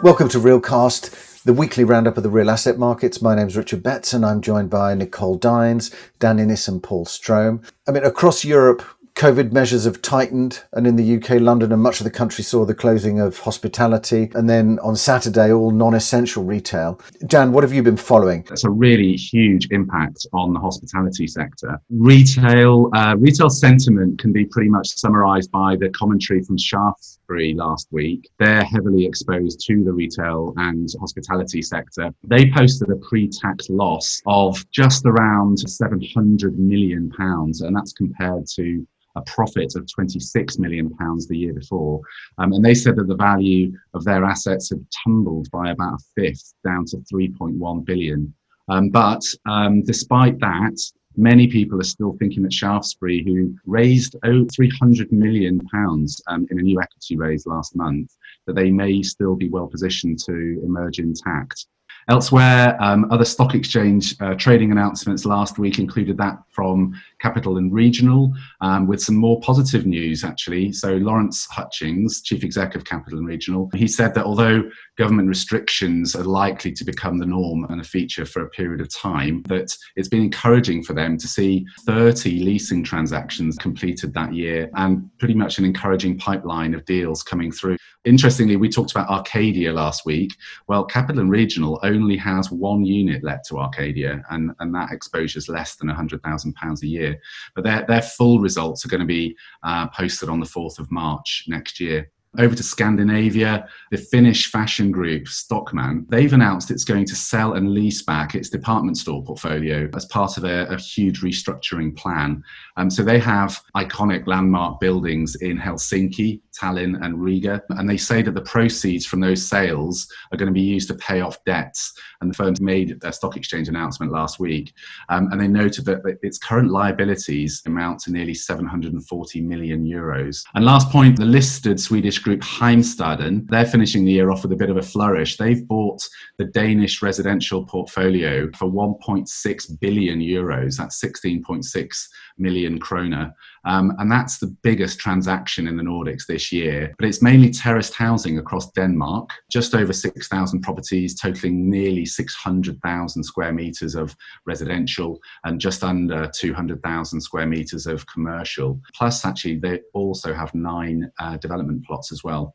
Welcome to Realcast, the weekly roundup of the real asset markets. My name is Richard Betts and I'm joined by Nicole Dines, Dan Innes and Paul Strome. I mean, across Europe, COVID measures have tightened, and in the UK, London and much of the country saw the closing of hospitality, and then on Saturday, all non essential retail. Dan, what have you been following? That's a really huge impact on the hospitality sector. Retail, uh, retail sentiment can be pretty much summarized by the commentary from Last week. They're heavily exposed to the retail and hospitality sector. They posted a pre tax loss of just around £700 million, and that's compared to a profit of 26 million pounds the year before. Um, and they said that the value of their assets had tumbled by about a fifth down to 3.1 billion. Um, but um, despite that, many people are still thinking that Shaftesbury, who raised oh, 300 million pounds um, in a new equity raise last month, that they may still be well positioned to emerge intact. Elsewhere, um, other stock exchange uh, trading announcements last week included that from Capital and Regional, um, with some more positive news actually. So Lawrence Hutchings, chief exec of Capital and Regional, he said that although government restrictions are likely to become the norm and a feature for a period of time, that it's been encouraging for them to see 30 leasing transactions completed that year and pretty much an encouraging pipeline of deals coming through. Interestingly, we talked about Arcadia last week. Well, Capital and Regional only has one unit let to Arcadia, and, and that exposure is less than £100,000 a year. But their, their full results are going to be uh, posted on the 4th of March next year. Over to Scandinavia, the Finnish fashion group Stockmann, they've announced it's going to sell and lease back its department store portfolio as part of a, a huge restructuring plan. Um, so they have iconic landmark buildings in Helsinki, Tallinn, and Riga, and they say that the proceeds from those sales are going to be used to pay off debts. And the firms made a stock exchange announcement last week, um, and they noted that its current liabilities amount to nearly 740 million euros. And last point, the listed Swedish group Heimstaden, they're finishing the year off with a bit of a flourish. They've bought the Danish residential portfolio for 1.6 billion euros. That's 16.6 million kroner. Um, and that's the biggest transaction in the Nordics this year. But it's mainly terraced housing across Denmark, just over 6,000 properties, totaling nearly 600,000 square meters of residential and just under 200,000 square meters of commercial. Plus, actually, they also have nine uh, development plots as well.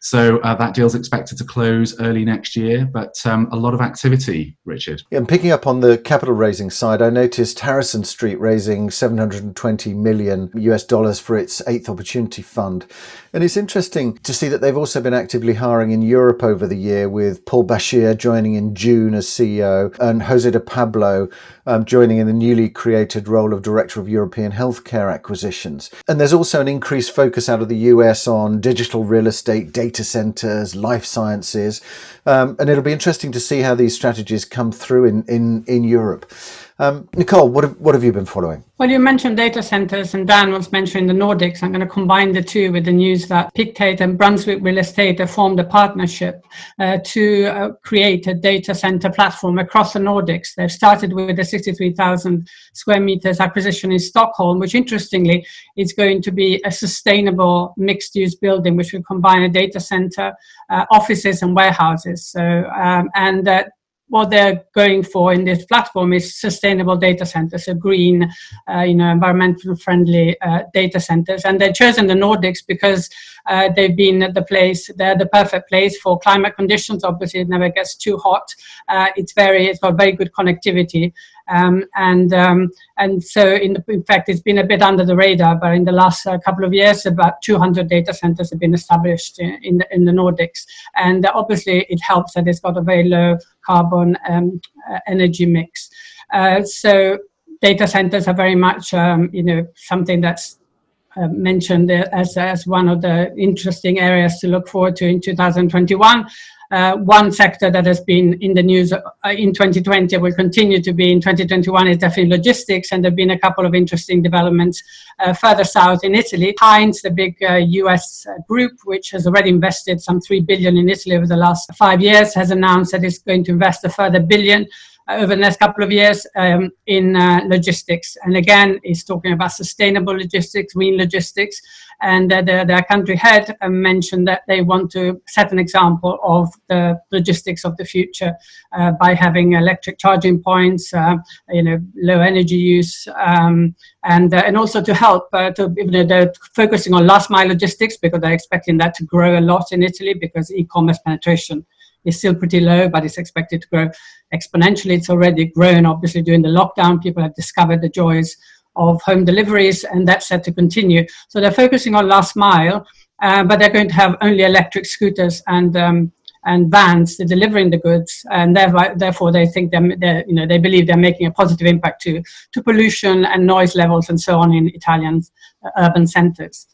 So uh, that deal's expected to close early next year, but um, a lot of activity, Richard. Yeah, and picking up on the capital raising side, I noticed Harrison Street raising 720 million US dollars for its eighth opportunity fund. And it's interesting to see that they've also been actively hiring in Europe over the year with Paul Bashir joining in June as CEO and Jose de Pablo um, joining in the newly created role of Director of European Healthcare Acquisitions. And there's also an increased focus out of the US on digital real estate, data centers, life sciences. Um, and it'll be interesting to see how these strategies come through in, in, in Europe. Um, Nicole, what have, what have you been following? Well, you mentioned data centers, and Dan was mentioning the Nordics. I'm going to combine the two with the news that Pictet and Brunswick Real Estate have formed a partnership uh, to uh, create a data center platform across the Nordics. They've started with a 63,000 square meters acquisition in Stockholm, which interestingly is going to be a sustainable mixed use building, which will combine a data center, uh, offices, and warehouses. So, um, and uh, what they're going for in this platform is sustainable data centers, so green, uh, you know, environmental friendly uh, data centers. And they've chosen the Nordics because uh, they've been the place, they're the perfect place for climate conditions. Obviously, it never gets too hot. Uh, it's very, it's got very good connectivity. Um, and um, and so in, the, in, fact it's been a bit under the radar but in the last uh, couple of years about 200 data centers have been established in, in, the, in the Nordics. And uh, obviously it helps that it's got a very low carbon um, uh, energy mix. Uh, so data centers are very much um, you know something that's uh, mentioned as, as one of the interesting areas to look forward to in 2021 uh, one sector that has been in the news uh, in 2020 will continue to be in 2021 is definitely logistics, and there have been a couple of interesting developments uh, further south in Italy. Hines, the big US uh, uh, group, which has already invested some three billion in Italy over the last five years, has announced that it's going to invest a further billion over the next couple of years um, in uh, logistics. And again, he's talking about sustainable logistics, green logistics. And uh, the, their country head uh, mentioned that they want to set an example of the logistics of the future uh, by having electric charging points, uh, you know, low energy use, um, and uh, and also to help to you know, they're focusing on last mile logistics because they're expecting that to grow a lot in Italy because e-commerce penetration is still pretty low, but it's expected to grow exponentially. It's already grown, obviously, during the lockdown. People have discovered the joys of home deliveries, and that's set to continue. So they're focusing on last mile, uh, but they're going to have only electric scooters and um, and vans delivering the goods, and therefore they think they're, they're, you know they believe they're making a positive impact to to pollution and noise levels and so on in Italian uh, urban centres.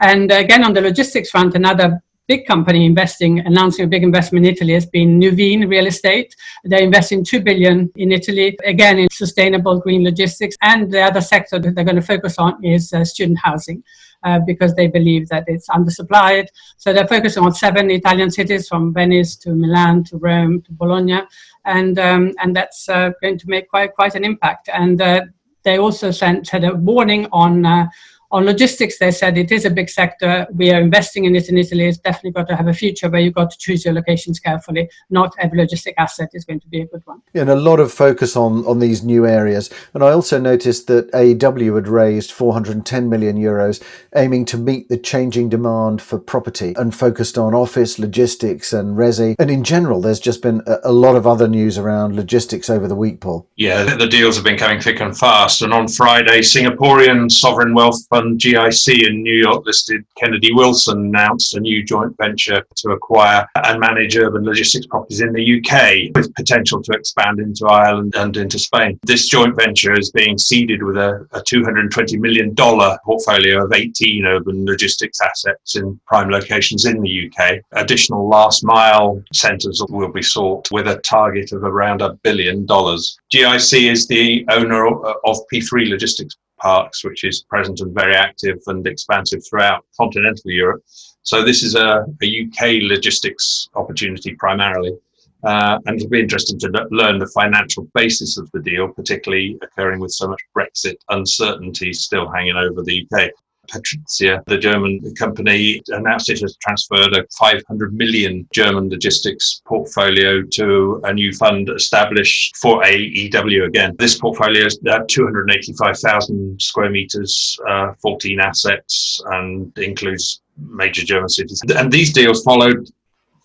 And again, on the logistics front, another big company investing, announcing a big investment in Italy has been Nuveen Real Estate. They're investing 2 billion in Italy, again in sustainable green logistics. And the other sector that they're going to focus on is uh, student housing. Uh, because they believe that it's undersupplied. So they're focusing on seven Italian cities from Venice to Milan to Rome to Bologna. And, um, and that's uh, going to make quite, quite an impact. And uh, they also sent had a warning on uh, on logistics, they said it is a big sector. We are investing in it in Italy. It's definitely got to have a future where you've got to choose your locations carefully. Not every logistic asset is going to be a good one. Yeah, and a lot of focus on, on these new areas. And I also noticed that AEW had raised 410 million euros, aiming to meet the changing demand for property and focused on office, logistics, and resi. And in general, there's just been a, a lot of other news around logistics over the week, Paul. Yeah, the deals have been coming thick and fast. And on Friday, Singaporean sovereign wealth fund GIC and New York listed Kennedy Wilson announced a new joint venture to acquire and manage urban logistics properties in the UK with potential to expand into Ireland and into Spain. This joint venture is being seeded with a, a $220 million portfolio of 18 urban logistics assets in prime locations in the UK. Additional last mile centres will be sought with a target of around a billion dollars. GIC is the owner of P3 Logistics parks, which is present and very active and expansive throughout continental Europe. So this is a, a UK logistics opportunity primarily. Uh, and it'll be interesting to learn the financial basis of the deal, particularly occurring with so much Brexit uncertainty still hanging over the UK. Patrizia, the German company, announced it has transferred a 500 million German logistics portfolio to a new fund established for AEW again. This portfolio is uh, 285,000 square meters, uh, 14 assets, and includes major German cities. And these deals followed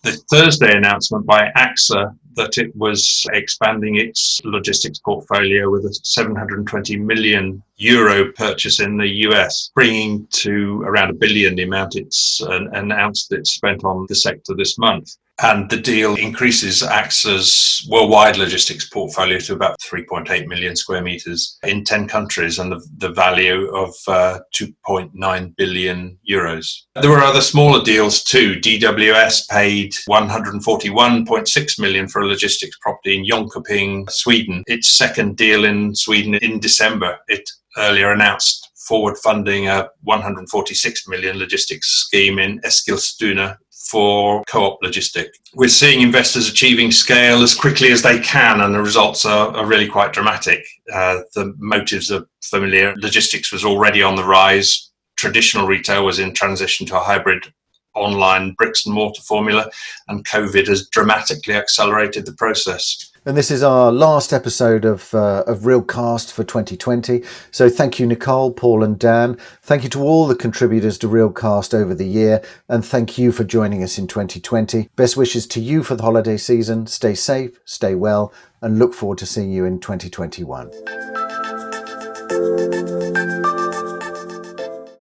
the Thursday announcement by AXA that it was expanding its logistics portfolio with a 720 million euro purchase in the US, bringing to around a billion the amount it's uh, announced it's spent on the sector this month. And the deal increases AXA's worldwide logistics portfolio to about 3.8 million square meters in 10 countries and the, the value of uh, 2.9 billion euros. There were other smaller deals too. DWS paid 141.6 million for a logistics property in Jönköping, Sweden. Its second deal in Sweden in December. It earlier announced forward funding a 146 million logistics scheme in Eskilstuna for co-op logistic. We're seeing investors achieving scale as quickly as they can, and the results are, are really quite dramatic. Uh, the motives are familiar. Logistics was already on the rise. Traditional retail was in transition to a hybrid online bricks and mortar formula, and COVID has dramatically accelerated the process. And this is our last episode of, uh, of Realcast for 2020. So thank you, Nicole, Paul, and Dan. Thank you to all the contributors to Realcast over the year. And thank you for joining us in 2020. Best wishes to you for the holiday season. Stay safe, stay well, and look forward to seeing you in 2021.